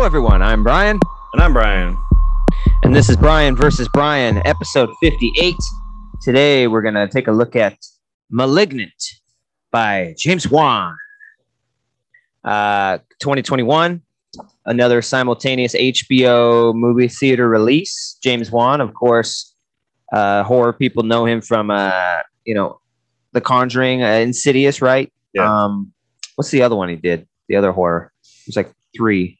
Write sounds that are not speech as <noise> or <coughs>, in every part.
Hello, everyone. I'm Brian, And I'm Brian. and this is Brian versus Brian, episode 58. Today, we're going to take a look at Malignant by James Wan. Uh, 2021, another simultaneous HBO movie theater release. James Wan, of course, uh, horror people know him from, uh, you know, The Conjuring, uh, Insidious, right? Yeah. Um, what's the other one he did? The other horror. It was like three.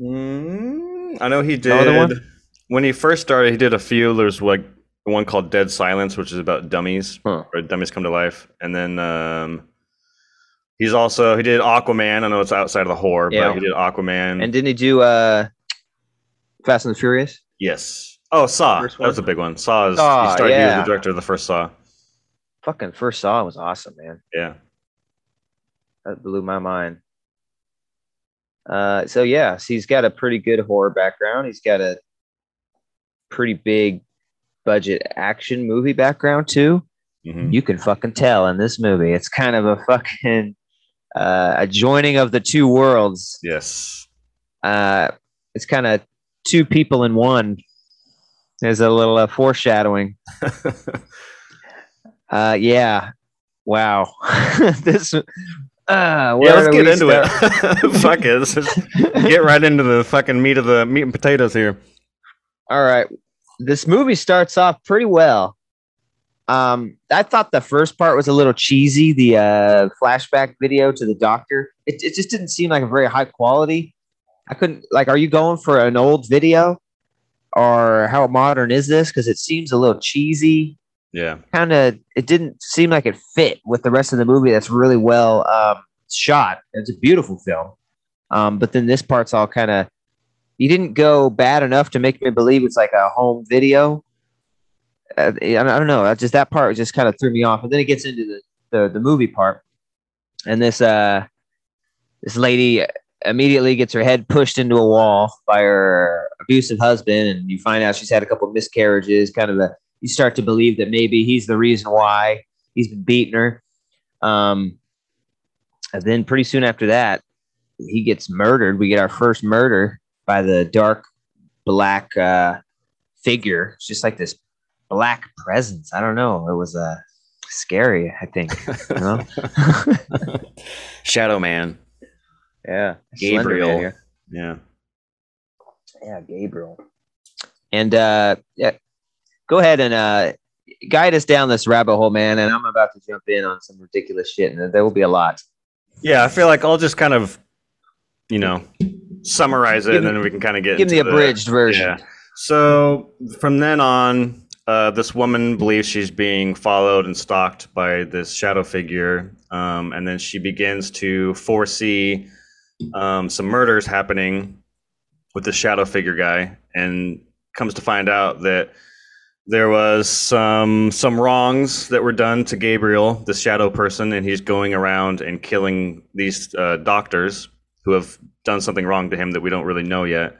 Mm, I know he did. one? When he first started, he did a few. There's like one called Dead Silence, which is about dummies, Huh. or dummies come to life. And then um, he's also he did Aquaman. I know it's outside of the horror, Yeah. but he did Aquaman. And didn't he do uh, Fast and the Furious? yes. Oh, Saw. That was a big one. Saw is Saw, he started. He was the director of the first Saw. Fucking first Saw was awesome, man. Yeah. That blew my mind. Uh, so yeah, so he's got a pretty good horror background. He's got a pretty big budget action movie background too. hmm You can fucking tell in this movie. It's kind of a fucking uh, a joining of the two worlds. Yes. Uh, it's kind of two people in one. There's a little uh, foreshadowing. <laughs> Uh, yeah. Wow. <laughs> this. Uh, yeah, let's get into start? it. <laughs> <laughs> Fuck it. Let's just get right into the fucking meat of the meat and potatoes here. All right. This movie starts off pretty well. Um, I thought the first part was a little cheesy. The uh, flashback video to the doctor. It, it just didn't seem like a very high quality. I couldn't like. Are you going for an old video, or how modern is this? Because it seems a little cheesy. Yeah. kind of it didn't seem like it fit with the rest of the movie that's really well um, shot. It's a beautiful film. Um, but then this part's all kind of you didn't go bad enough to make me believe it's like a home video. Uh, I, don't- I know just that part just kind of threw me off. And then it gets into the, the, the movie part. And this uh this lady immediately gets her head pushed into a wall by her abusive husband. And you find out she's had a couple miscarriages kind of a you start to believe that maybe he's the reason why he's been beating her. Um, and then pretty soon after that, he gets murdered. We get our first murder by the dark black uh, figure. It's just like this black presence. I don't know. It was uh, scary. I think. You know? <laughs> <laughs> Shadow Man. yeah. Gabriel. Man. Yeah. Yeah, Gabriel. And uh yeah, go ahead and uh guide us down this rabbit hole, man. And I'm about to jump in on some ridiculous shit, and there will be a lot. Yeah, I feel like I'll just kind of, you know, summarize it Give and then we can kind of get Give me the abridged version. Yeah. So from then on, uh, this woman believes she's being followed and stalked by this shadow figure, um, and then she begins to foresee um, some murders happening with the shadow figure guy, and comes to find out that there was some some wrongs that were done to Gabriel, the shadow person, and he's going around and killing these uh, doctors who have done something wrong to him that we don't really know yet.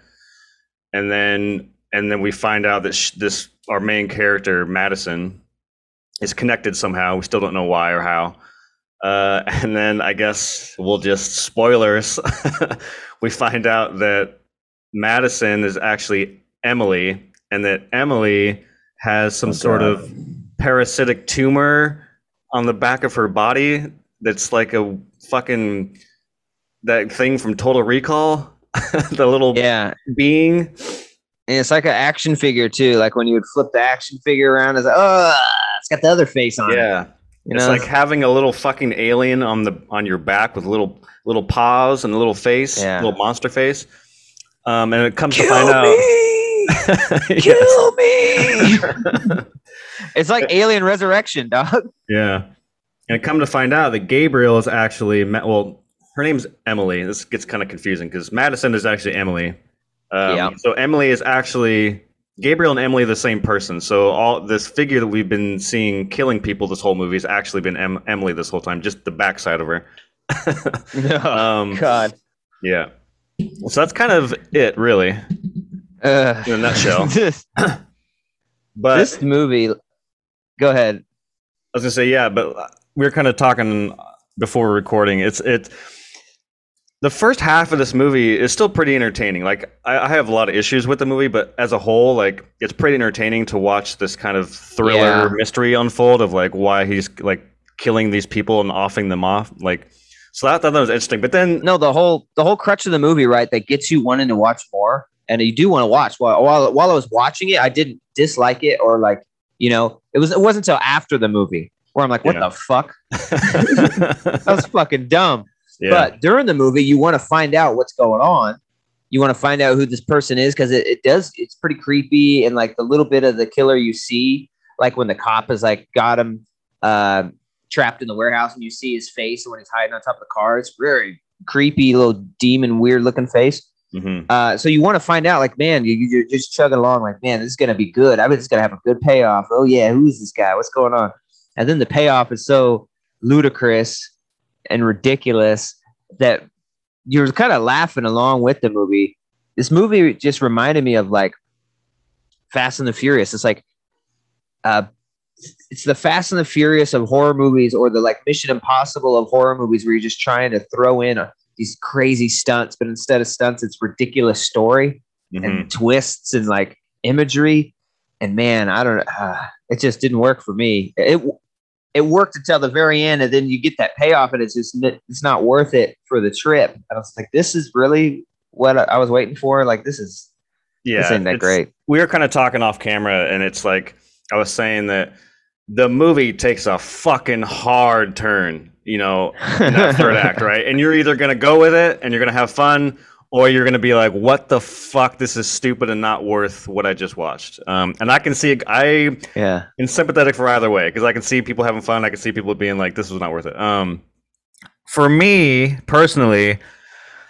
And then and then we find out that sh- this our main character Madison is connected somehow. We still don't know why or how. Uh, <laughs> and then I guess we'll just spoilers. <laughs> we find out that Madison is actually Emily, and that Emily has some Oh, sort of parasitic tumor on the back of her body that's like a fucking that thing from Total Recall, <laughs> the little Yeah. being. And it's like an action figure too. Like when you would flip the action figure around, it's like, oh, it's got the other face on it. Yeah, You it's like having a little fucking alien on the on your back with little little paws and a little face, Yeah. little monster face. Um, and it comes Kill to find out. me! Yes. <laughs> Kill me! <laughs> it's like Alien Resurrection, dog. Yeah. And come to find out that Gabriel is actually well, her name's Emily. This gets kind of confusing because Madison is actually Emily. Um, Yeah. So Emily is actually Gabriel and Emily are the same person. So all this figure that we've been seeing killing people this whole movie has actually been em- Emily this whole time, just the backside of her. <laughs> um, God. yeah. So that's kind of it, really, Uh, in a nutshell. <laughs> this, <coughs> But this movie. Go ahead. I was gonna say yeah, but we were kind of talking before recording. It's it. the first half of this movie is still pretty entertaining. Like I, I, have a lot of issues with the movie, but as a whole, like it's pretty entertaining to watch this kind of thriller yeah. mystery unfold of like why he's like killing these people and offing them off. Like so I thought that was interesting. But then no, the whole the whole crutch of the movie, right, that gets you wanting to watch more, and you do want to watch. While while while I was watching it, I didn't dislike it or like you know it was it wasn't until after the movie where I'm like, what yeah. the fuck? <laughs> that was fucking dumb. Yeah. But during the movie, you want to find out what's going on. You want to find out who this person is because it, it does, it's pretty creepy. And like the little bit of the killer you see, like when the cop is like got him uh, trapped in the warehouse and you see his face when he's hiding on top of the car, it's very creepy, little demon, weird looking face. Mm-hmm. Uh, so you want to find out, like, man, you, are just chugging along, like, man, this is gonna be good. I bet it's gonna have a good payoff. Oh yeah, who is this guy? What's going on? And then the payoff is so ludicrous and ridiculous that you're kind of laughing along with the movie. This movie just reminded me of like Fast and the Furious. It's like uh it's the Fast and the Furious of horror movies or the like Mission Impossible of horror movies where you're just trying to throw in a, these crazy stunts, but instead of stunts, it's ridiculous story mm-hmm. and twists and like imagery. And man, I don't uh, it just didn't work for me. It it worked until the very end, and then you get that payoff, and it's just it's not worth it for the trip. And I was like, this is really what I was waiting for. Like this is yeah, this ain't that great. We were kind of talking off camera, and it's like I was saying that the movie takes a fucking hard turn, you know, <laughs> in that third act, right? And you're either gonna go with it and you're gonna have fun, or you're gonna be like, "What the fuck? This is stupid and not worth what I just watched." Um, and I can see, I yeah, am sympathetic for either way because I can see people having fun. I can see people being like, "This was not worth it." Um, for me personally,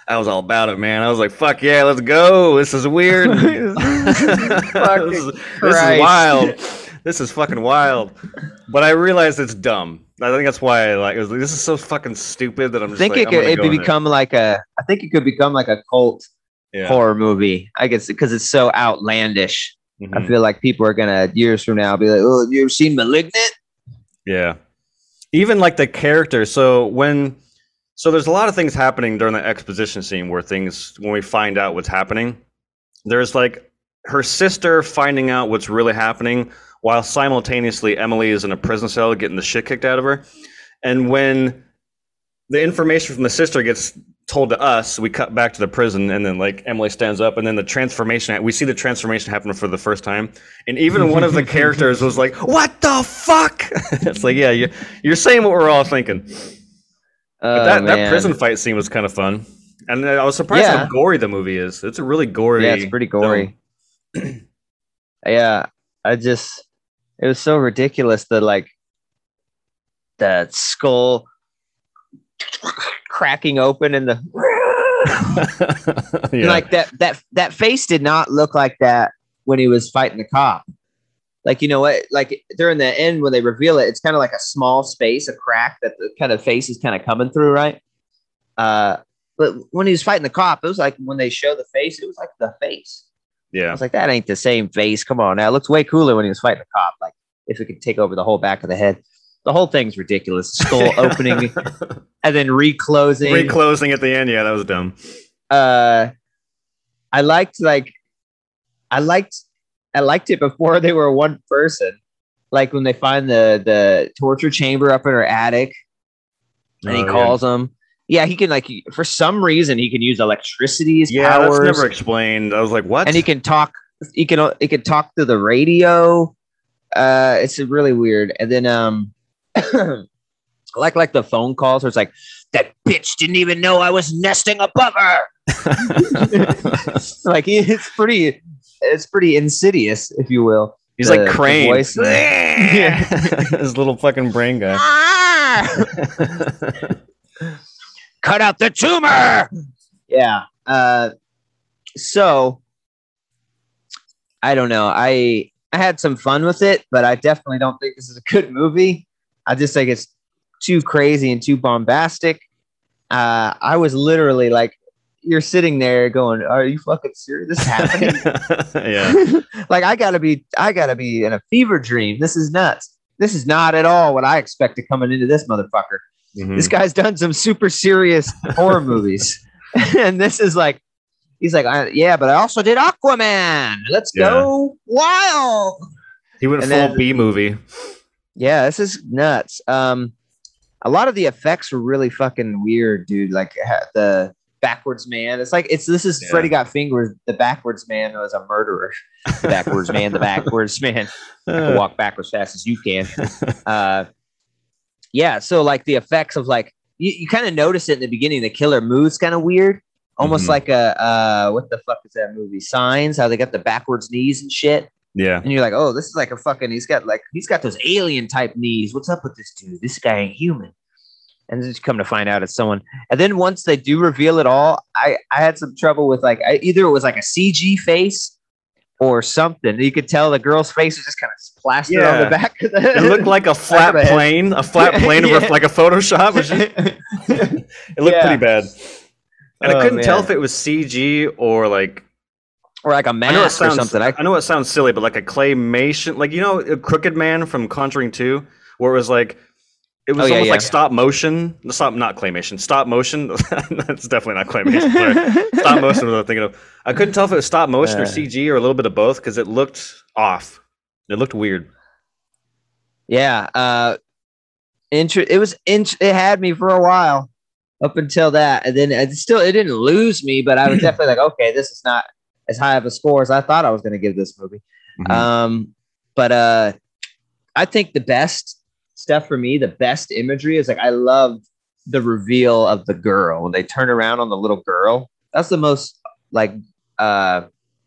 I was all about it, man. I was like, "Fuck yeah, let's go! This is weird. <laughs> this, is, <laughs> this is wild. This is fucking wild." But I realized it's dumb. I think that's why I like. It was like, this is so fucking stupid that I'm. Just I think like, it could it become like a. I think it could become like a cult yeah. horror movie. I guess because it's so outlandish. Mm-hmm. I feel like people are gonna years from now be like, "Oh, you ever seen *Malignant*?" Yeah, even like the character. So when, so there's a lot of things happening during the exposition scene where things when we find out what's happening. There's like her sister finding out what's really happening while simultaneously Emily is in a prison cell getting the shit kicked out of her. And when the information from the sister gets told to us, we cut back to the prison, and then like Emily stands up, and then the transformation. We see the transformation happen for the first time, and even one of the <laughs> characters was like, "What the fuck?" <laughs> it's like, yeah, you're, you're saying what we're all thinking. but oh, that, that prison fight scene was kind of fun, and I was surprised yeah. how gory the movie is. It's a really gory. Yeah, it's pretty gory. <clears throat> yeah, I just it was so ridiculous that like the skull cracking open and the <laughs> yeah. like that that that face did not look like that when he was fighting the cop. Like you know what? Like during the end when they reveal it it's kind of like a small space a crack that the kind of face is kind of coming through right? Uh but when he was fighting the cop it was like when they show the face it was like the face yeah i was like that ain't the same face come on now it looks way cooler when he was fighting the cop like if it could take over the whole back of the head. The whole thing's ridiculous. Skull <laughs> opening and then reclosing. Reclosing at the end. Yeah, that was dumb. Uh, I liked like, I liked, I liked it before they were one person. Like when they find the the torture chamber up in her attic, and oh, he calls yeah. them. Yeah, he can like for some reason he can use electricity yeah, powers. that's never explained. I was like, what? And he can talk. He can he can talk through the radio uh, it's really weird. And then um, <clears throat> like like the phone calls where it's like that bitch didn't even know I was nesting above her. <laughs> like it's pretty, it's pretty insidious, if you will. He's the, like Krang. <laughs> yeah. <laughs> His little fucking brain guy. Cut out the tumor. Yeah. Uh, so I don't know. I I had some fun with it, but I definitely don't think this is a good movie. I just think it's too crazy and too bombastic. Uh, I was literally like, you're sitting there going, "Are you fucking serious? This is happening?" <laughs> yeah. <laughs> like I gotta be, I gotta be in a fever dream. This is nuts. This is not at all what I expected coming into this motherfucker. Mm-hmm. This guy's done some super serious horror movies. <laughs> and this is like, he's like, yeah, but I also did Aquaman. Let's Yeah. go wild. He went And full then- B movie. Yeah, this is nuts. Um, a lot of the effects were really fucking weird, dude. Like the backwards man. It's like it's this is Yeah. Freddy Got Fingered. The backwards man was a murderer. The backwards man. The <laughs> backwards man. Can walk backwards fast as you can. <laughs> Uh, yeah. So like the effects of like you, you kind of notice it in the beginning. The killer moves kind of weird, almost Mhm. like a uh, what the fuck is that movie? Signs. How they got the backwards knees and shit. yeah. And you're like, oh, this is like a fucking. He's got like he's got those alien type knees. What's up with this dude? This guy ain't human. And then you come to find out it's someone. And then once they do reveal it all, I I had some trouble with like I, either it was like a CG face or something. You could tell the girl's face was just kind of plastered on the back. Of the, It looked like a <laughs> flat plane, a flat <laughs> plane of Yeah. like a Photoshop. <laughs> It looked Yeah. pretty bad. And Oh, I couldn't tell if it was CG or like or like a I know it mask or something. I, I know it sounds silly, but like a claymation, like you know, a Crooked Man from Conjuring Two, where it was like it was Oh, almost yeah. like stop motion. Stop, not claymation. Stop motion. <laughs> That's definitely not claymation. Sorry. stop <laughs> motion was what I'm thinking of. I couldn't tell if it was stop motion or Uh. CG or a little bit of both because it looked off. It looked weird. Yeah, uh intr- it was int- it had me for a while up until that. And then it still it didn't lose me, but I was <clears throat> definitely like, okay, this is not as high of a score as I thought I was going to give this movie. Mhm. Um but uh I think the best stuff for me, the best imagery is like I love the reveal of the girl when they turn around on the little girl. That's the most like uh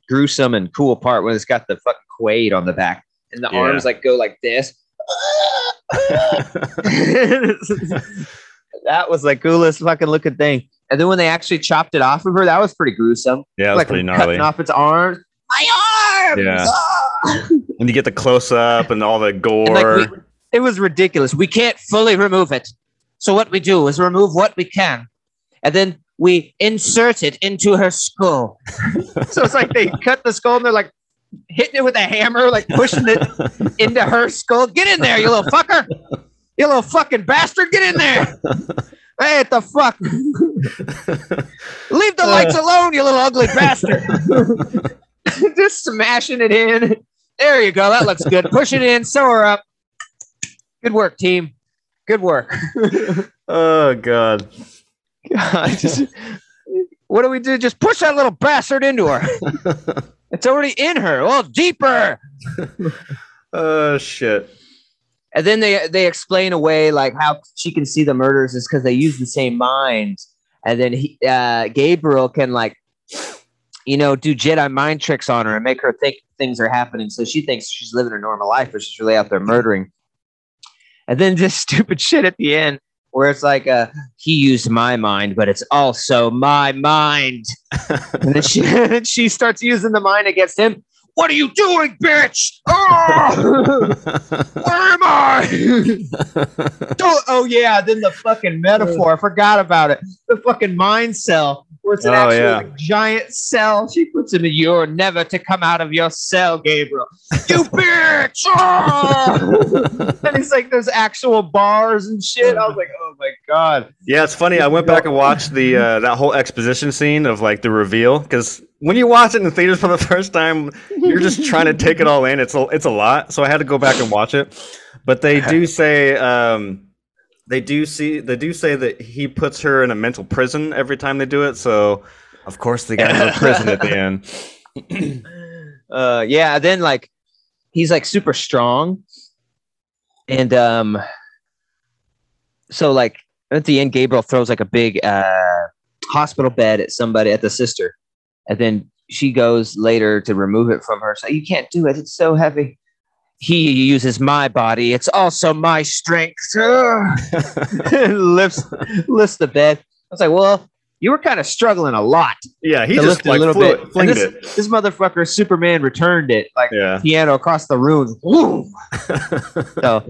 gruesome and cool part when it's got the fucking quaid on the back and the Yeah. arms like go like this. <laughs> that was like coolest fucking looking thing. And then when they actually chopped it off of her, that was pretty gruesome. yeah, it was like pretty cutting gnarly. off its arms. My arms. Yeah. Ah! And you get the close up and all the gore. And, like, we- it was ridiculous. We can't fully remove it. So what we do is remove what we can, and then we insert it into her skull. <laughs> so it's like they cut the skull and they're like hitting it with a hammer, like pushing it <laughs> into her skull. Get in there, you little fucker! You little fucking bastard! Get in there! Hey, what the fuck? Leave the lights uh. alone, you little ugly bastard! <laughs> Just smashing it in. There you go. That looks good. Push it in. Sew her up. Good work, team. Good work. <laughs> oh god. God, <laughs> just- what do we do? Just push that little bastard into her. <laughs> It's already in her. Well, deeper. Oh shit. And then they they explain away like how she can see the murders is because they use the same mind. And then he, uh, Gabriel can like, you know, do Jedi mind tricks on her and make her think things are happening. So she thinks she's living a normal life, but she's really out there murdering. And then this <laughs> stupid shit at the end where it's like, uh, he used my mind, but it's also my mind. <laughs> And then she, <laughs> she starts using the mind against him. What are you doing, bitch? Oh! <laughs> Where am I? oh, yeah. Then the fucking metaphor. I forgot about it. The fucking mind cell, where it's an Oh, actual yeah. like, giant cell. She puts him in. You're never to come out of your cell, Gabriel. You <laughs> bitch! Oh! and he's like, there's actual bars and shit. I was like, oh god. Yeah, it's funny. I went back and watched the uh, that whole exposition scene of like the reveal because when you watch it in theaters for the first time, you're just trying to take it all in. It's a, it's a lot, so I had to go back and watch it. But they do <laughs> say um, they do see they do say that he puts her in a mental prison every time they do it. So of course they got to prison at the <laughs> end. <clears throat> uh yeah then like he's like super strong and um so like at the end gabriel throws like a big uh hospital bed at somebody at the sister. And then she goes later to remove it from her. So you can't do it. It's so heavy. He uses my body. It's also my strength. <laughs> Lifts lifts the bed. I was like well you were kind of struggling a lot. Yeah, he just it a like little flew, bit. Flinged this, it. this motherfucker, Superman, returned it like Yeah. piano across the room. <laughs> So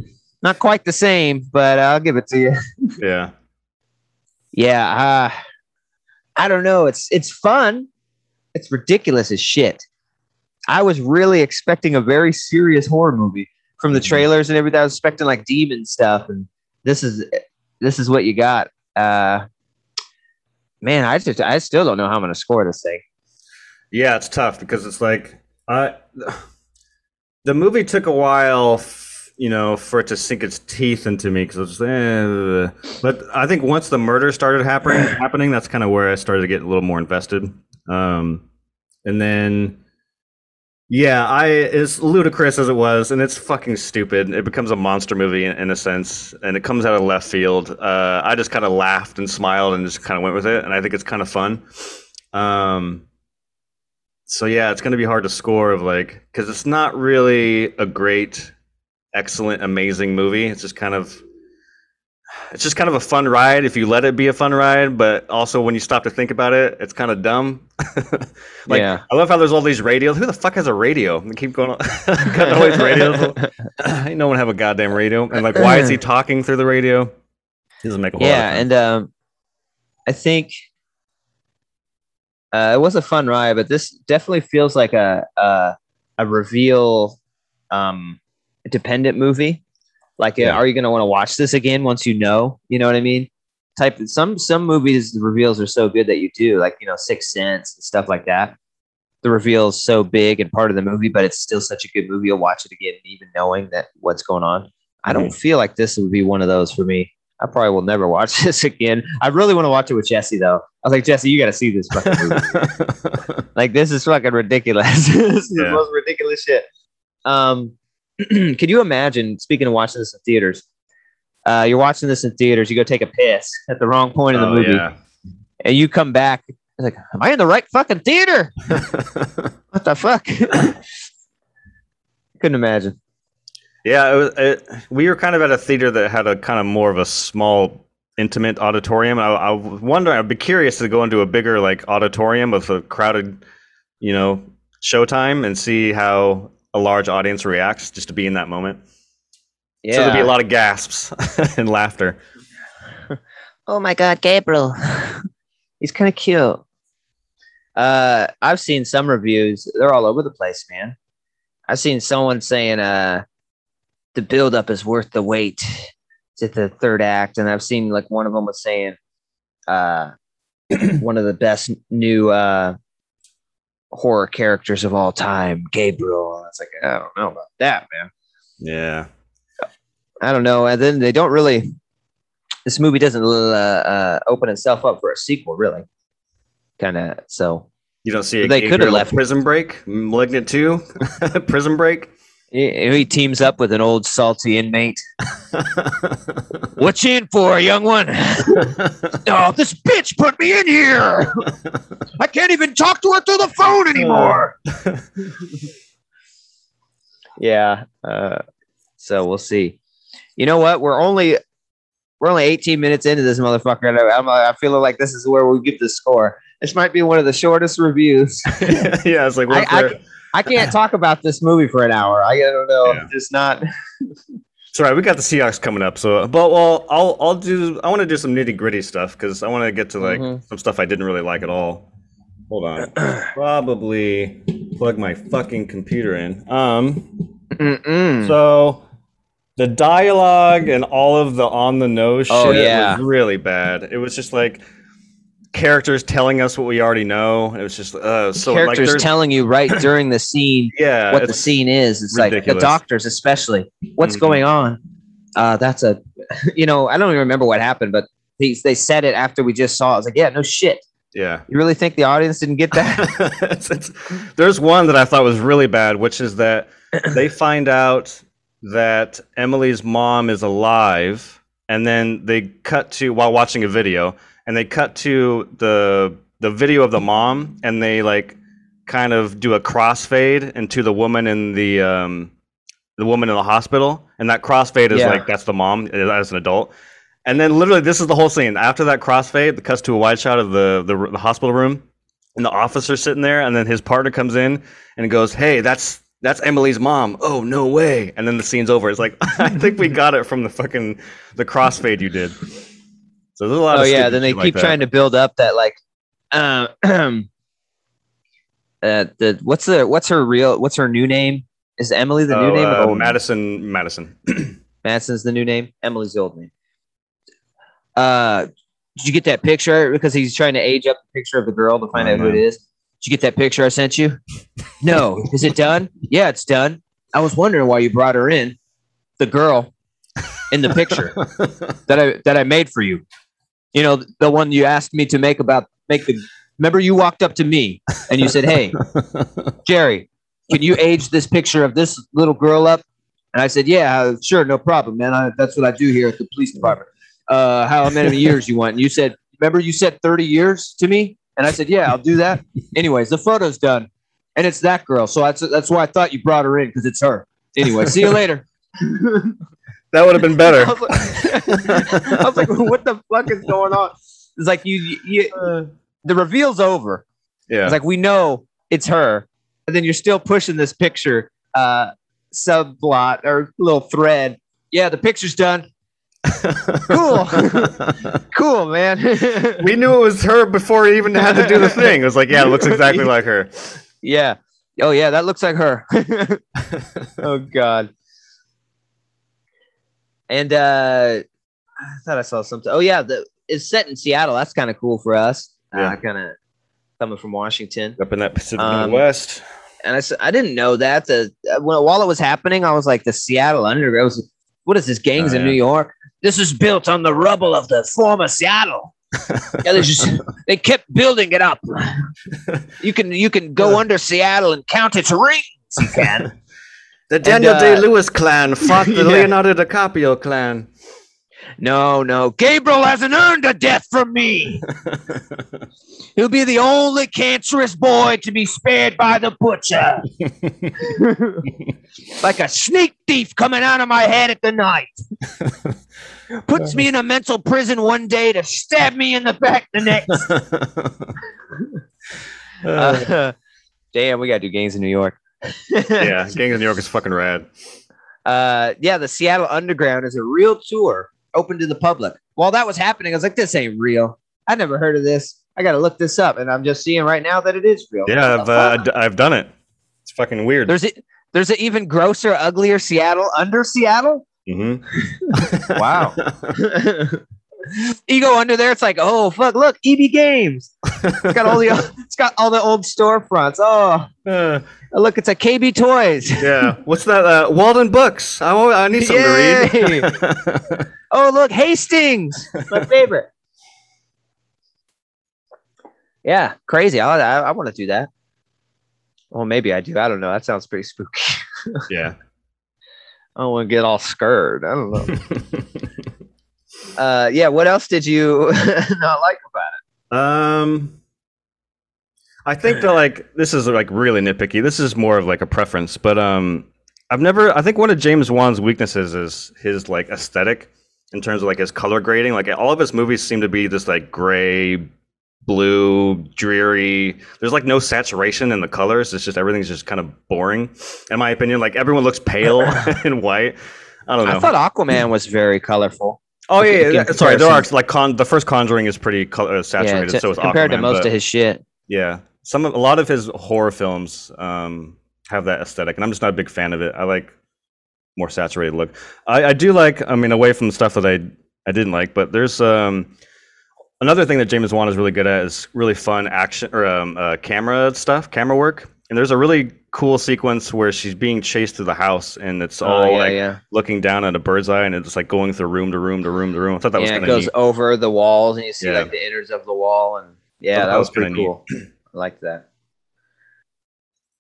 not quite the same, but I'll give it to you. <laughs> yeah. Yeah, uh, I don't know. It's it's fun. It's ridiculous as shit. I was really expecting a very serious horror movie from the Mhm. trailers and everything. I was expecting like demon stuff, and this is this is what you got. Uh, man, I just I still don't know how I'm gonna score this thing. Yeah, it's tough because it's like I the movie took a while, f- you know, for it to sink its teeth into me because I was just, eh. but I think once the murder started happening, <clears throat> happening, that's kind of where I started to get a little more invested. Um, and then, yeah, I as ludicrous as it was, and it's fucking stupid. It becomes a monster movie in, in a sense, and it comes out of left field. Uh, I just kind of laughed and smiled and just kind of went with it, and I think it's kind of fun. Um, so yeah, it's going to be hard to score of like because it's not really a great, excellent, amazing movie. It's just kind of, it's just kind of a fun ride if you let it be a fun ride. But also when you stop to think about it, it's kind of dumb. <laughs> like Yeah. I love how there's all these radios. Who the fuck has a radio? And keep going, on. <laughs> cutting all these radios. <laughs> Ain't no one have a goddamn radio. And like, why is he talking through the radio? doesn't make a whole lot of yeah, and um, I think uh, it was a fun ride, but this definitely feels like a a, a reveal um, dependent movie. Like, uh, Yeah. are you going to want to watch this again once you know? You know what I mean? Type some some movies the reveals are so good that you do, like you know, Sixth Sense and stuff like that. The reveal is so big and part of the movie, but it's still such a good movie. You'll watch it again, even knowing that what's going on. I don't feel like this would be one of those for me. I probably will never watch <laughs> this again. I really want to watch it with Jesse though. I was like, Jesse, you got to see this fucking movie. <laughs> like, this is fucking ridiculous. <laughs> this is the most ridiculous shit. Um, <clears throat> could you imagine? Speaking of watching this in theaters, uh, you're watching this in theaters. You go take a piss at the wrong point in the Oh, movie, yeah. and you come back. It's like, am I in the right fucking theater? <laughs> What the fuck? <coughs> Couldn't imagine. Yeah, it was, it, we were kind of at a theater that had a kind of more of a small, intimate auditorium. I, I wonder, I'd be curious to go into a bigger like auditorium with a crowded, you know, showtime and see how a large audience reacts just to be in that moment. Yeah. So there'd be a lot of gasps <laughs> and laughter. <laughs> oh my god, Gabriel. <laughs> He's kind of cute. Uh, I've seen some reviews. They're all over the place, man. I've seen someone saying uh the build up is worth the wait to the third act, and I've seen like one of them was saying uh <clears throat> one of the best new uh horror characters of all time, Gabriel. And it's like I don't know about that, man. Yeah. I don't know. And then they don't really. This movie doesn't uh, uh, open itself up for a sequel, really. Kind of. So You don't see They coulda Gabriel left- Prison Break, Malignant 2, <laughs> Prison Break. He, he teams up with an old salty inmate. <laughs> What you in for, young one? <laughs> oh, this bitch put me in here. I can't even talk to her through the phone anymore. <laughs> yeah. Uh, so we'll see. You know what? We're only we're only 18 minutes into this motherfucker. and I'm, I feel like this is where we give the score. This might be one of the shortest reviews. yeah, it's like, I- I I can't talk about this movie for an hour. I don't know. Yeah. It's not. It's all right. We got the Seahawks coming up, so but well, I'll I'll do. I want to do some nitty gritty stuff because I want to get to like Mhm. some stuff I didn't really like at all. Hold on. Probably plug my fucking computer in. Um. Mm-mm. So the dialogue and all of the on the nose Oh, shit yeah. was really bad. It was just like characters telling us what we already know. It was just uh so characters there's telling you right during the scene <laughs> yeah what the scene is. It's like the doctors, especially. What's Mhm. going on? Uh, that's a, <laughs> you know, I don't even remember what happened, but they, they said it after we just saw. it. I was like, yeah, no shit. yeah. You really think the audience didn't get that? <laughs> It's- it's- there's one that I thought was really bad, which is that <clears throat> they find out that Emily's mom is alive, and then they cut to while watching a video, and they cut to the the video of the mom, and they like kind of do a crossfade into the woman in the um, the woman in the hospital, and that crossfade is Yeah. like that's the mom as an adult. And then literally, this is the whole scene. After that crossfade, the cuts to a wide shot of the, the the hospital room, and the officer sitting there, and then his partner comes in and goes, "Hey, that's that's Emily's mom." Oh no way! And then the scene's over. It's like <laughs> I think we got it from the fucking the crossfade you did. So there's a lot. Of. Oh yeah. Then they shit like keep trying to build up that like, uh, <clears throat> uh, the what's the what's her real what's her new name? Is Emily the new Oh, name? or the uh, name? Madison, Madison. <clears throat> Madison's the new name. Emily's the old name. Uh, did you get that picture? Because he's trying to age up the picture of the girl to find Oh, out who it is. Did you get that picture I sent you? No. Is it done? Yeah, it's done. I was wondering why you brought her in, the girl in the picture <laughs> that I that I made for you. You know, the one you asked me to make about make the. Remember, you walked up to me and you said, "Hey, <laughs> Jerry, can you age this picture of this little girl up?" And I said, "Yeah, uh, sure, no problem, man. I, that's what I do here at the police department. Uh, how many <laughs> years you want?" And you said, "Remember, you said thirty years to me." And I said, "Yeah, I'll do that." Anyways, the photo's done, and it's that girl. So that's that's why I thought you brought her in because it's her. Anyway, see you later. <laughs> that would have been better. <laughs> I was, like, <laughs> I was like, what the fuck is going on? It's like you, you, you the reveal's over. yeah. It's like we know it's her, and then you're still pushing this picture uh subplot or little thread. Yeah, the picture's done. <laughs> Cool. Cool, man. we knew it was her before he even had to do the thing. It was like, yeah, it looks exactly like her. yeah. Oh yeah, that looks like her. oh god. And uh I thought I saw something. Oh yeah, the it's set in Seattle. That's kind of cool for us. Yeah. Uh, kind of coming from Washington. Up in that Pacific Um, Northwest. and I didn't know that. The uh, when, while it was happening, I was like, the Seattle Underground. Was, what is this? Gangs Oh, in yeah. New York. This is built on the rubble of the former Seattle. <laughs> yeah, they just they kept building it up. <laughs> You can you can go under Seattle and count its rings. You can. The Daniel Day Day-Lewis clan <laughs> fought the Leonardo DiCaprio clan. no, no. Gabriel hasn't earned a death from me. <laughs> He'll be the only cancerous boy to be spared by the butcher. <laughs> like a sneak thief coming out of my head at the night. Puts me in a mental prison one day to stab me in the back the next. Uh, damn, we gotta do gangs in New York. <laughs> yeah, Gangs of New York is fucking rad. Uh, yeah, the Seattle Underground is a real tour open to the public. While that was happening, I was like, this ain't real. I never heard of this. I gotta look this up, and I'm just seeing right now that it is real. Yeah, I've the uh, fuck? d- I've done it. It's fucking weird. there's a, there's an even grosser, uglier Seattle under Seattle. Mhm. <laughs> Wow. <laughs> <laughs> you go under there, it's like, oh fuck, look, EB Games. It's got all the <laughs> it's got all the old storefronts. Oh, Uh, look, it's a KB Toys. <laughs> yeah. What's that? Uh, Walden Books. I, I need something Yay. to read. Oh, look, Hastings, my favorite. Yeah, crazy. I I, I want to do that. Well, maybe I do. I don't know. That sounds pretty spooky. yeah. I don't want to get all scared. I don't know. Uh, yeah. What else did you <laughs> not like about it? Um, I think that like this is like really nitpicky. This is more of like a preference, but um, I've never. I think one of James Wan's weaknesses is his like aesthetic in terms of like his color grading. Like all of his movies seem to be this like gray, blue, dreary. There's like no saturation in the colors. It's just everything's just kind of boring, in my opinion. Like everyone looks pale <laughs> <laughs> and white. I don't know. I thought Aquaman was very colorful. Oh yeah, yeah. Sorry, there are like con. The first Conjuring is pretty color Yeah, saturated. to- so compared to most but- of his shit. yeah, some of, a lot of his horror films um, have that aesthetic, and I'm just not a big fan of it. I like more saturated look. I, I do like. I mean, away from the stuff that I I didn't like, but there's um, another thing that James Wan is really good at is really fun action or um, uh, camera stuff, camera work. And there's a really cool sequence where she's being chased through the house, and it's all Oh, yeah, like yeah. looking down at a bird's eye, and it's like going through room to room to room to room. I thought that was yeah, it kind of goes neat. over the walls, and you see Yeah. like the innards of the wall, and yeah, that, that was, was pretty cool. <clears throat> I liked that.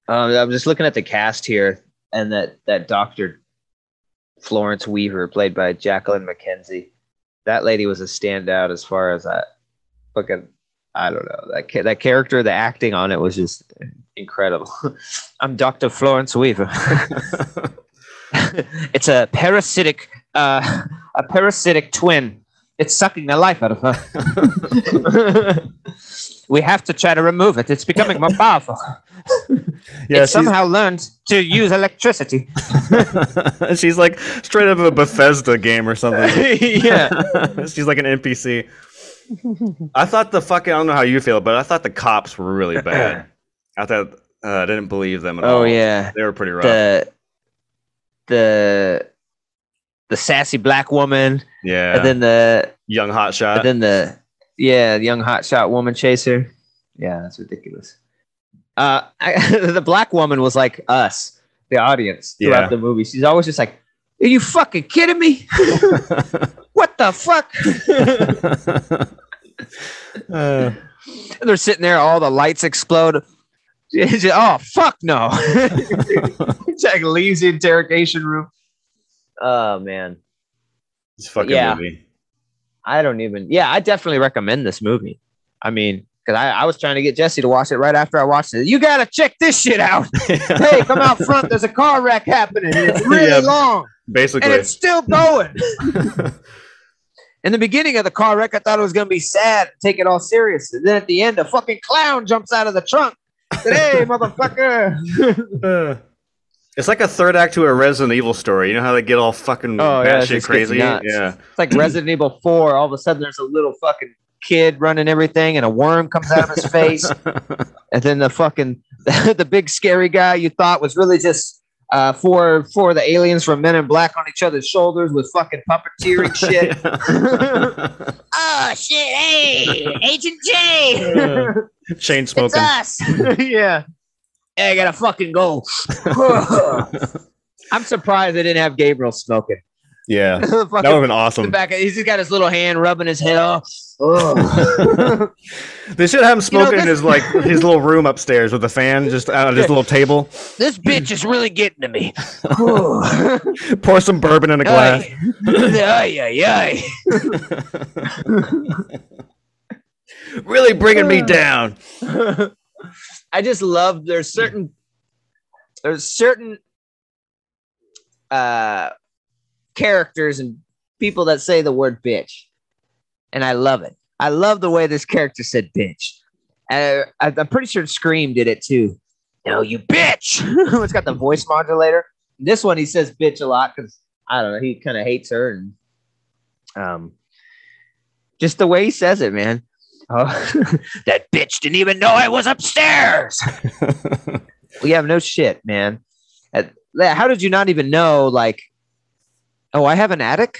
Um, I'm just looking at the cast here, and that that Doctor Florence Weaver, played by Jacqueline McKenzie, that lady was a standout as far as I fucking I don't know that ca- that character, the acting on it was just incredible. <laughs> I'm Doctor Florence Weaver. <laughs> it's a parasitic uh, a parasitic twin. It's sucking the life out of her. <laughs> we have to try to remove it. It's becoming more powerful. yeah, it somehow learned to use electricity. she's like straight out of a Bethesda game or something. yeah. she's like an NPC. <laughs> I thought the fucking I don't know how you feel, but I thought the cops were really <clears throat> bad. I thought uh, I didn't believe them at all. Oh yeah. they were pretty rough. The the the sassy black woman, yeah, and then the young hotshot. and then the Yeah, young hotshot woman chaser. Yeah, that's ridiculous. Uh, <laughs> I, the black woman was like us, the audience throughout Yeah. the movie. She's always just like, "Are you fucking kidding me? <laughs> what the fuck?" Uh, <laughs> they're sitting there, all the lights explode. Just, <laughs> oh fuck no! <laughs> Jack leaves the interrogation room. Oh man, this fucking Yeah. movie. I don't even. Yeah, I definitely recommend this movie. I mean, because I, I was trying to get Jesse to watch it right after I watched it. You gotta check this shit out. hey, come out front. There's a car wreck happening. It's really Yeah. long, Basically, and it's still going. In the beginning of the car wreck, I thought it was gonna be sad, and take it all serious. And then at the end, a fucking clown jumps out of the trunk. Said, hey, <laughs> motherfucker! It's like a third act to a Resident Evil story. You know how they get all fucking Oh, yeah, it batshit just gets crazy? Yeah. It's like Resident Evil 4. All of a sudden, there's a little fucking kid running everything, and a worm comes out of his face. <laughs> and then the fucking <laughs> the big scary guy you thought was really just uh, for for the aliens from Men in Black on each other's shoulders with fucking puppeteering <laughs> shit. <laughs> oh shit! Hey, Agent J, Chain it's smoking. us. <laughs> yeah. Hey, I gotta fucking go. I'm surprised they didn't have Gabriel smoking. Yeah. <laughs> That would have been the awesome. back. He's just got his little hand rubbing his head off. <laughs> They should have him smoking in this- his like his little room upstairs with a fan just out of his little table. this bitch is really getting to me. Pour some bourbon in a glass. Ay, ay, ay. <laughs> really bringing me down. I just love there's certain there's certain uh characters and people that say the word bitch. And I love it. I love the way this character said bitch. Uh, I, I'm pretty sure Scream did it too. No, you bitch. <laughs> it's got the voice modulator. This one he says bitch a lot because I don't know, he kind of hates her and um just the way he says it, man. <laughs> Oh, <laughs> that bitch didn't even know I was upstairs. we have no shit, man. How did you not even know? Like, oh, I have an attic.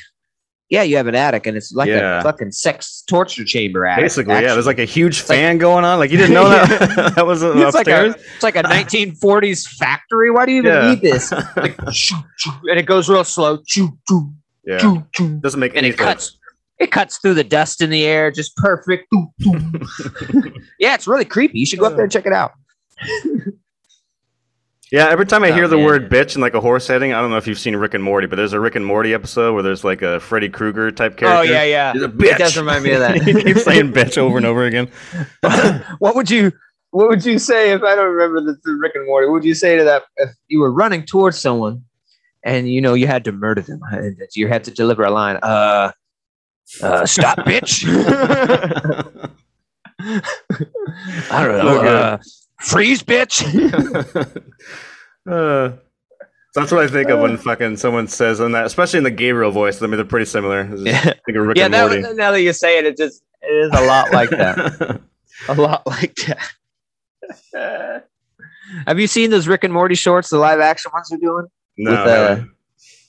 Yeah, you have an attic, and it's like Yeah. a fucking sex torture chamber attic. Basically, yeah. There's like a huge fan going on. Like you didn't know <laughs> that <laughs> that was it's like, a, upstairs. it's like a 1940s factory. Why do you even Yeah. need this? <laughs> Like, and it goes real slow. Choo, choo, yeah. choo, choo. Doesn't make and any it sense. cuts it cuts through the dust in the air just perfect yeah it's really creepy you should go up there and check it out Yeah, every time I Oh, hear the man. word bitch in like a horror setting, I don't know if you've seen Rick and Morty, but there's a Rick and Morty episode where there's like a Freddy Krueger type character. oh yeah yeah He's a bitch. it does remind me of that. <laughs> he keeps saying <laughs> bitch over and over again. <laughs> what would you what would you say if i don't remember the, the rick and morty what would you say to that if you were running towards someone and you know you had to murder them and you had to deliver a line uh uh stop bitch i don't know Okay. uh, freeze bitch <laughs> Uh, that's what I think of when fucking someone says in that, especially in the Gabriel voice. I mean, they're pretty similar. Just- yeah Rick yeah and now, Morty. now that you say it it just it is a lot like that <laughs> a lot like that <laughs> have you seen those rick and morty shorts the live action ones they're doing no, with, uh, haven't.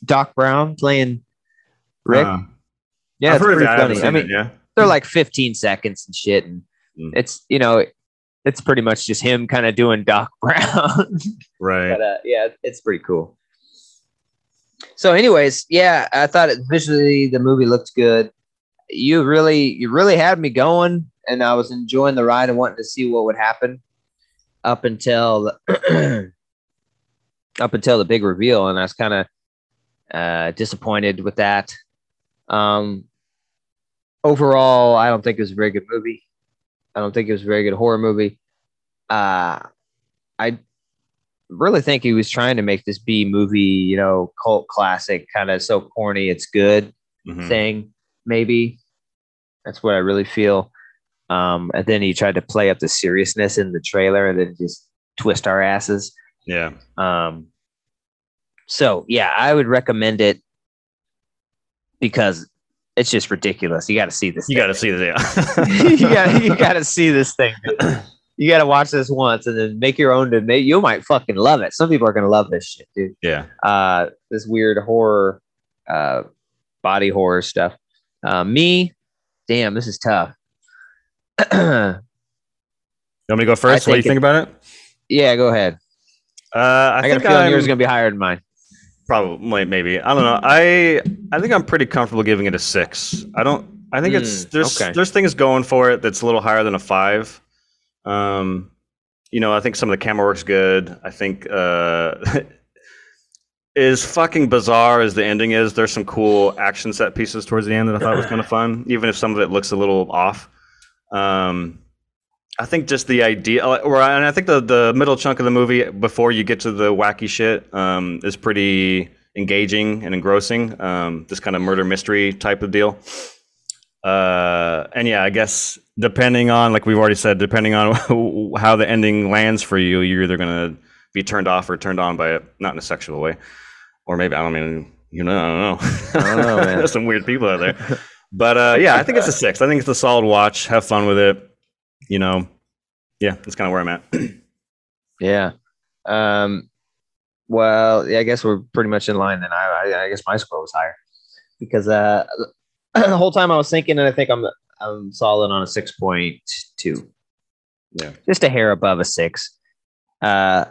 doc brown playing rick Uh, yeah I've it's heard pretty it. I funny i seen mean it, yeah. they're like 15 seconds and shit and Mm. it's you know it's pretty much just him kind of doing doc <laughs> brown. Right. but uh, yeah it's pretty cool. So anyways yeah i thought it visually the movie looked good. You really you really had me going and i was enjoying the ride and wanting to see what would happen up until <clears throat> up until the big reveal and i was kind of uh disappointed with that. Um overall i don't think it was a very good movie i don't think it was a very good horror movie uh i really think he was trying to make this B movie, you know, cult classic, kind of so corny it's good Mhm. thing. Maybe that's what I really feel. Um, and then he tried to play up the seriousness in the trailer and then just twist our asses. Yeah. Um, so yeah, I would recommend it because it's just ridiculous. You got to see this. You got to see this. Yeah. <laughs> you got you <laughs> got to see this thing. You got to watch this once and then make your own. To make you might fucking love it. Some people are gonna love this shit, dude. yeah. Uh, this weird horror, uh, body horror stuff. Uh, me, damn, this is tough. <clears throat> You want me to go first? What do you think think about it? Yeah, go ahead. Uh, I, I, got a feeling I'm, yours is gonna be higher than mine. Probably, maybe. I don't know. I I think I'm pretty comfortable giving it a six. I don't. I think it's Mm, there's okay. there's things going for it that's a little higher than a five. Um, you know, I think some of the camera work's good. I think uh, <laughs> is fucking bizarre as the ending is. There's some cool action set pieces towards the end that I thought was kind of fun, even if some of it looks a little off. Um, I think just the idea, or and I think the the middle chunk of the movie before you get to the wacky shit um, is pretty engaging and engrossing. Um, this kind of murder mystery type of deal. Uh, and yeah, I guess depending on, like we've already said, depending on <laughs> how the ending lands for you, you're either gonna be turned off or turned on by it, not in a sexual way, or maybe I don't mean you know, I don't know. I don't know, <laughs> man. There's some weird people out there. But uh, yeah, I think it's a six. I think it's a solid watch. Have fun with it. You know, yeah, that's kind of where I'm at. <clears throat> Yeah. Um. Well, yeah, I guess we're pretty much in line then. I, I, I guess my score was higher because uh, <clears throat> the whole time I was thinking, and I think I'm I'm solid on a six point two. Yeah. just a hair above a six. Uh,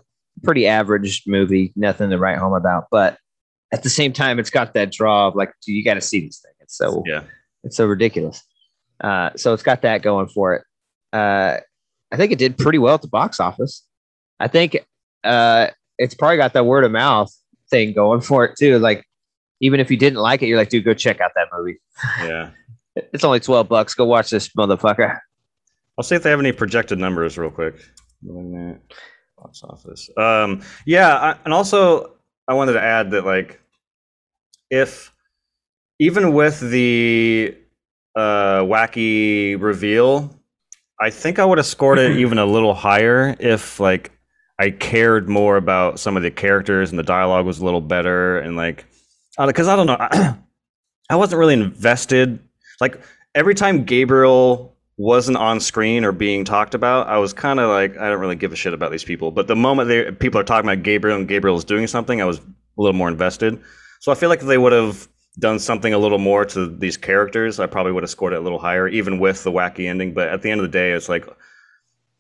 pretty average movie, nothing to write home about. But at the same time, it's got that draw of like, dude, you got to see this thing. It's so Yeah, it's so ridiculous. Uh, so it's got that going for it. Uh, I think it did pretty well at the box office. I think uh, it's probably got that word of mouth thing going for it too. Like, even if you didn't like it, you're like, dude, go check out that movie. <laughs> yeah. It's only 12 bucks. Go watch this motherfucker. I'll see if they have any projected numbers real quick. Box office. Um, yeah, I, and also I wanted to add that like if even with the uh, wacky reveal, I think I would have scored it even a little higher if like I cared more about some of the characters and the dialogue was a little better and like uh, because I don't know <clears throat> I wasn't really invested like every time Gabriel wasn't on screen or being talked about, I was kind of like, I don't really give a shit about these people. But the moment they people are talking about Gabriel and Gabriel is doing something, I was a little more invested. So I feel like if they would have done something a little more to these characters, I probably would have scored it a little higher, even with the wacky ending. But at the end of the day, it's like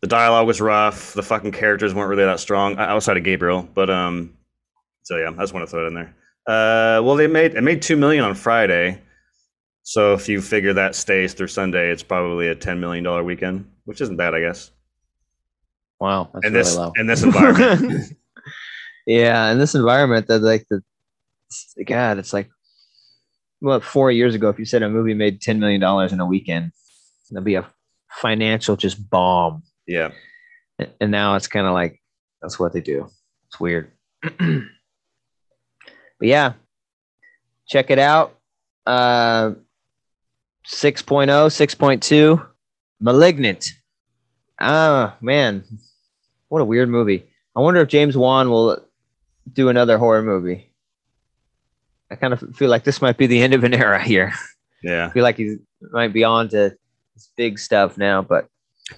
the dialogue was rough, the fucking characters weren't really that strong outside of Gabriel. But um, so yeah, I just want to throw it in there. Uh, well, they made it made two million on Friday. So if you figure that stays through Sunday, it's probably a ten million dollar weekend, which isn't bad, I guess. Wow. That's in really this low. in this environment, <laughs> yeah. In this environment, that like the, God, it's like, well, four years ago, if you said a movie made $10 million in a weekend, that'd be a financial just bomb. yeah, And now it's kind of like that's what they do. It's weird. <clears throat> but yeah, check it out. Uh, 6.0, 6.2, Malignant. Ah, man, what a weird movie. I wonder if James Wan will do another horror movie. I kind of feel like this might be the end of an era here. yeah, I feel like he might be on to his big stuff now, but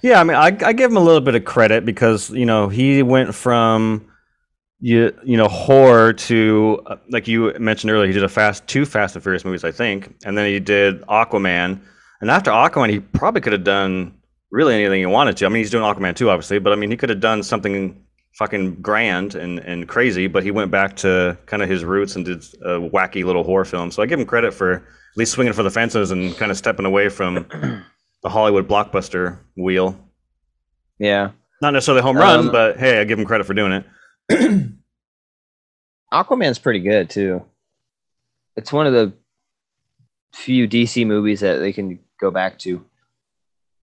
yeah. I mean, I, I give him a little bit of credit because you know he went from you you know horror to uh, like you mentioned earlier, he did a fast two Fast and Furious movies, I think, and then he did Aquaman, and after Aquaman, he probably could have done really anything he wanted to. I mean, he's doing Aquaman too, obviously, but I mean, he could have done something fucking grand and, and crazy, but he went back to kind of his roots and did a wacky little horror film. So I give him credit for at least swinging for the fences and kind of stepping away from <clears throat> the Hollywood blockbuster wheel. yeah. Not necessarily home run, Um, but hey, I give him credit for doing it. <clears throat> Aquaman's pretty good too. It's one of the few DC movies that they can go back to.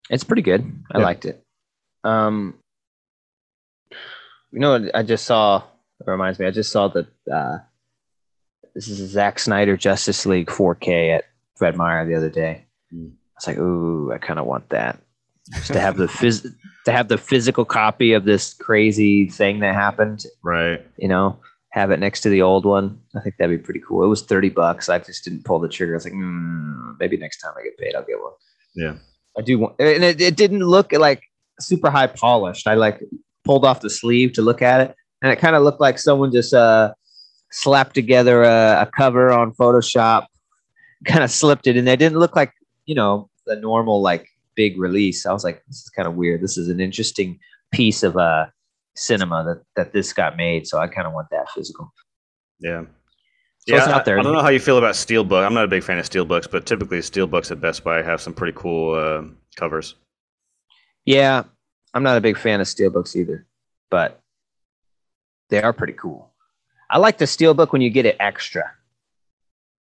It's pretty good. I Yeah. liked it. Um, you know, what I just saw. It reminds me. I just saw the. Uh, this is a Zack Snyder Justice League 4K at Fred Meyer the other day. Mm. I was like, ooh, I kind of want that. Just to have the phys- <laughs> to have the physical copy of this crazy thing that happened Right. you know, have it next to the old one. I think that'd be pretty cool. It was 30 bucks. I just didn't pull the trigger. I was like, mm, maybe next time I get paid, I'll get one. Yeah. I do want, and it, it didn't look like super high polished. I like pulled off the sleeve to look at it, and it kind of looked like someone just uh, slapped together a, a cover on Photoshop, kind of slipped it in there. It didn't look like, you know, the normal like big release. I was like, this is kind of weird. This is an interesting piece of uh cinema that that this got made. So I kind of want that physical. Yeah. So yeah, it's out there. I, I don't know how you feel about steelbook. I'm not a big fan of steelbooks, but typically steelbooks at Best Buy have some pretty cool uh, covers. Yeah, I'm not a big fan of steelbooks either, but they are pretty cool. I like the steelbook when you get it extra.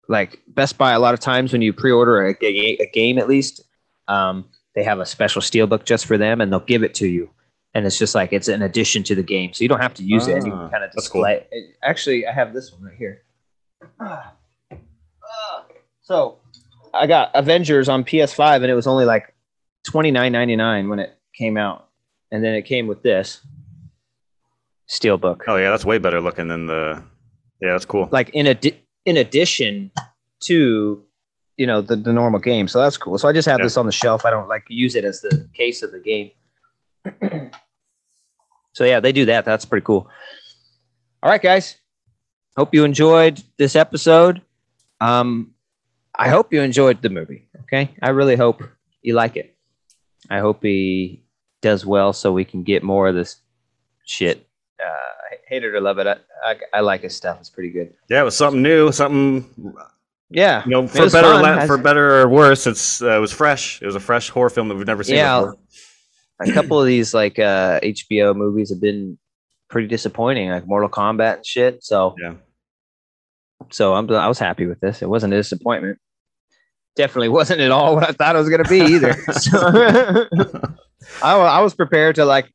Like Best Buy, a lot of times when you pre-order a, ga- a game, at least, um, they have a special steelbook just for them, and they'll give it to you. And it's just like it's an addition to the game, so you don't have to use it. And you Ah, can kind of that's cool. display. it. Actually, I have this one right here. Ah. <sighs> Ah. So I got Avengers on PS5, and it was only like twenty nine ninety nine when it came out, and then it came with this steelbook. Oh yeah, that's way better looking than the. Yeah, that's cool. Like in a in addition to you know the, the normal game, so that's cool. So I just have Yeah. this on the shelf. I don't like use it as the case of the game. <clears throat> so yeah, they do that. That's pretty cool. All right, guys. Hope you enjoyed this episode. Um, I hope you enjoyed the movie. Okay, I really hope you like it. I hope he does well, so we can get more of this shit. Uh, hate it or love it, I, I, I like his stuff. It's pretty good. Yeah, it was something new, something Yeah, you know for better or la- for better or worse. It's uh, it was fresh. It was a fresh horror film that we've never seen Yeah. before. a couple of these like uh, HBO movies have been pretty disappointing, like Mortal Kombat and shit. So Yeah. so I'm I was happy with this. It wasn't a disappointment. Definitely wasn't at all what I thought it was gonna be either. so, <laughs> I, I was prepared to like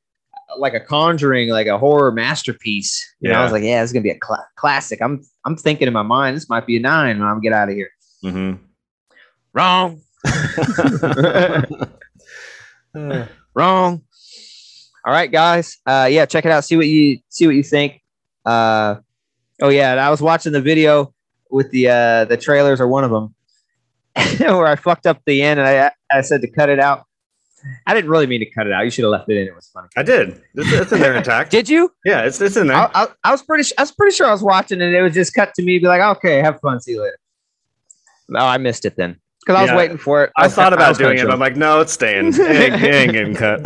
like a conjuring, like a horror masterpiece. You know, I was like, yeah, it's gonna be a cla classic. I'm I'm thinking in my mind, this might be a nine when I'm get out of here. hmm Wrong, <laughs> <laughs> wrong. All right, guys. Uh, yeah, check it out. See what you see what you think. Uh, oh yeah, I was watching the video with the uh, the trailers or one of them <laughs> where I fucked up the end and I I said to cut it out. I didn't really mean to cut it out. You should have left it in. It was funny. I did. It's, it's in there intact. <laughs> Did you? yeah, it's it's in there. I, I, I was pretty. I was pretty sure I was watching and it was just cut to me. Be like, okay, have fun. See you later. No, I missed it then because I was Yeah. waiting for it. I was- thought about was kinda doing it, but I'm like, no, it's staying. <laughs> It ain't, it ain't getting cut.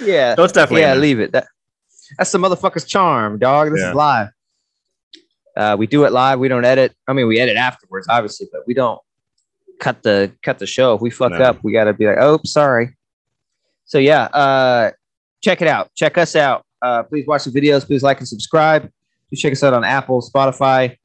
yeah, no, it's definitely. yeah, leave it. That, that's the motherfucker's charm, dog. This Yeah. is live. Uh, we do it live. We don't edit. I mean, we edit afterwards, obviously, but we don't cut the cut the show. If we fuck No. up, we got to be like, oh, sorry. So yeah, uh, check it out. Check us out. Uh, please watch the videos. Please like and subscribe. Please check us out on Apple, Spotify.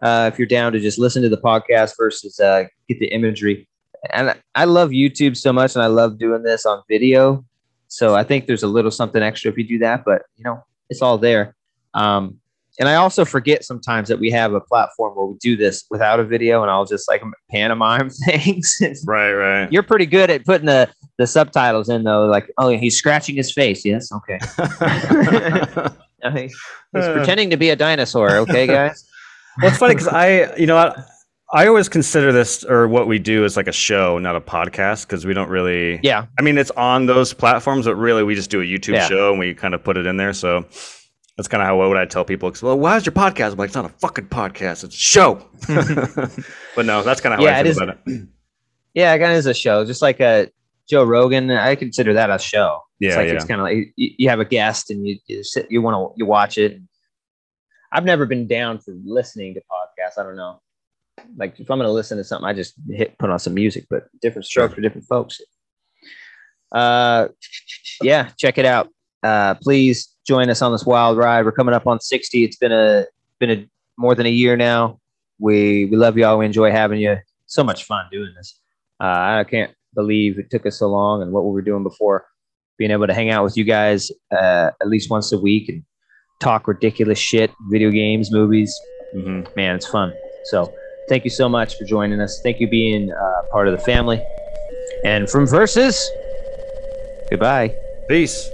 Uh, if you're down to just listen to the podcast versus uh, get the imagery. And I- I love YouTube so much, and I love doing this on video. So I think there's a little something extra if you do that, but you know, it's all there. Um, and I also forget sometimes that we have a platform where we do this without a video, and I'll just like pantomime <laughs> things. Right, right. You're pretty good at putting the the subtitles in though. Like, oh, he's scratching his face. Yes, okay. <laughs> <laughs> He's Uh. pretending to be a dinosaur. Okay, guys. Well, it's funny because I, you know, I, I always consider this or what we do as like a show, not a podcast, because we don't really. Yeah, I mean, it's on those platforms, but really, we just do a YouTube Yeah. show and we kind of put it in there. So that's kind of how what would I tell people? Well, why is your podcast? I'm like, it's not a fucking podcast; it's a show. <laughs> but no, that's kind of how Yeah, I feel is. about it. <clears throat> yeah, it kind of is a show, just like a Joe Rogan. I consider that a show. Yeah, it's like yeah. it's kind of like you, you have a guest and you you, sit, you want to you watch it. I've never been down for listening to podcasts. I don't know. Like if I'm going to listen to something, I just hit put on some music, but different strokes for different folks. Uh, yeah, check it out. Uh, please join us on this wild ride. We're coming up on 60. It's been a been a more than a year now. We we love y'all. We enjoy having you. So much fun doing this. Uh, I can't believe it took us so long and what we were doing before. Being able to hang out with you guys uh, at least once a week and talk ridiculous shit, video games, movies. hmm Man, it's fun. So thank you so much for joining us. Thank you being uh, part of the family. And from Versus, goodbye. Peace.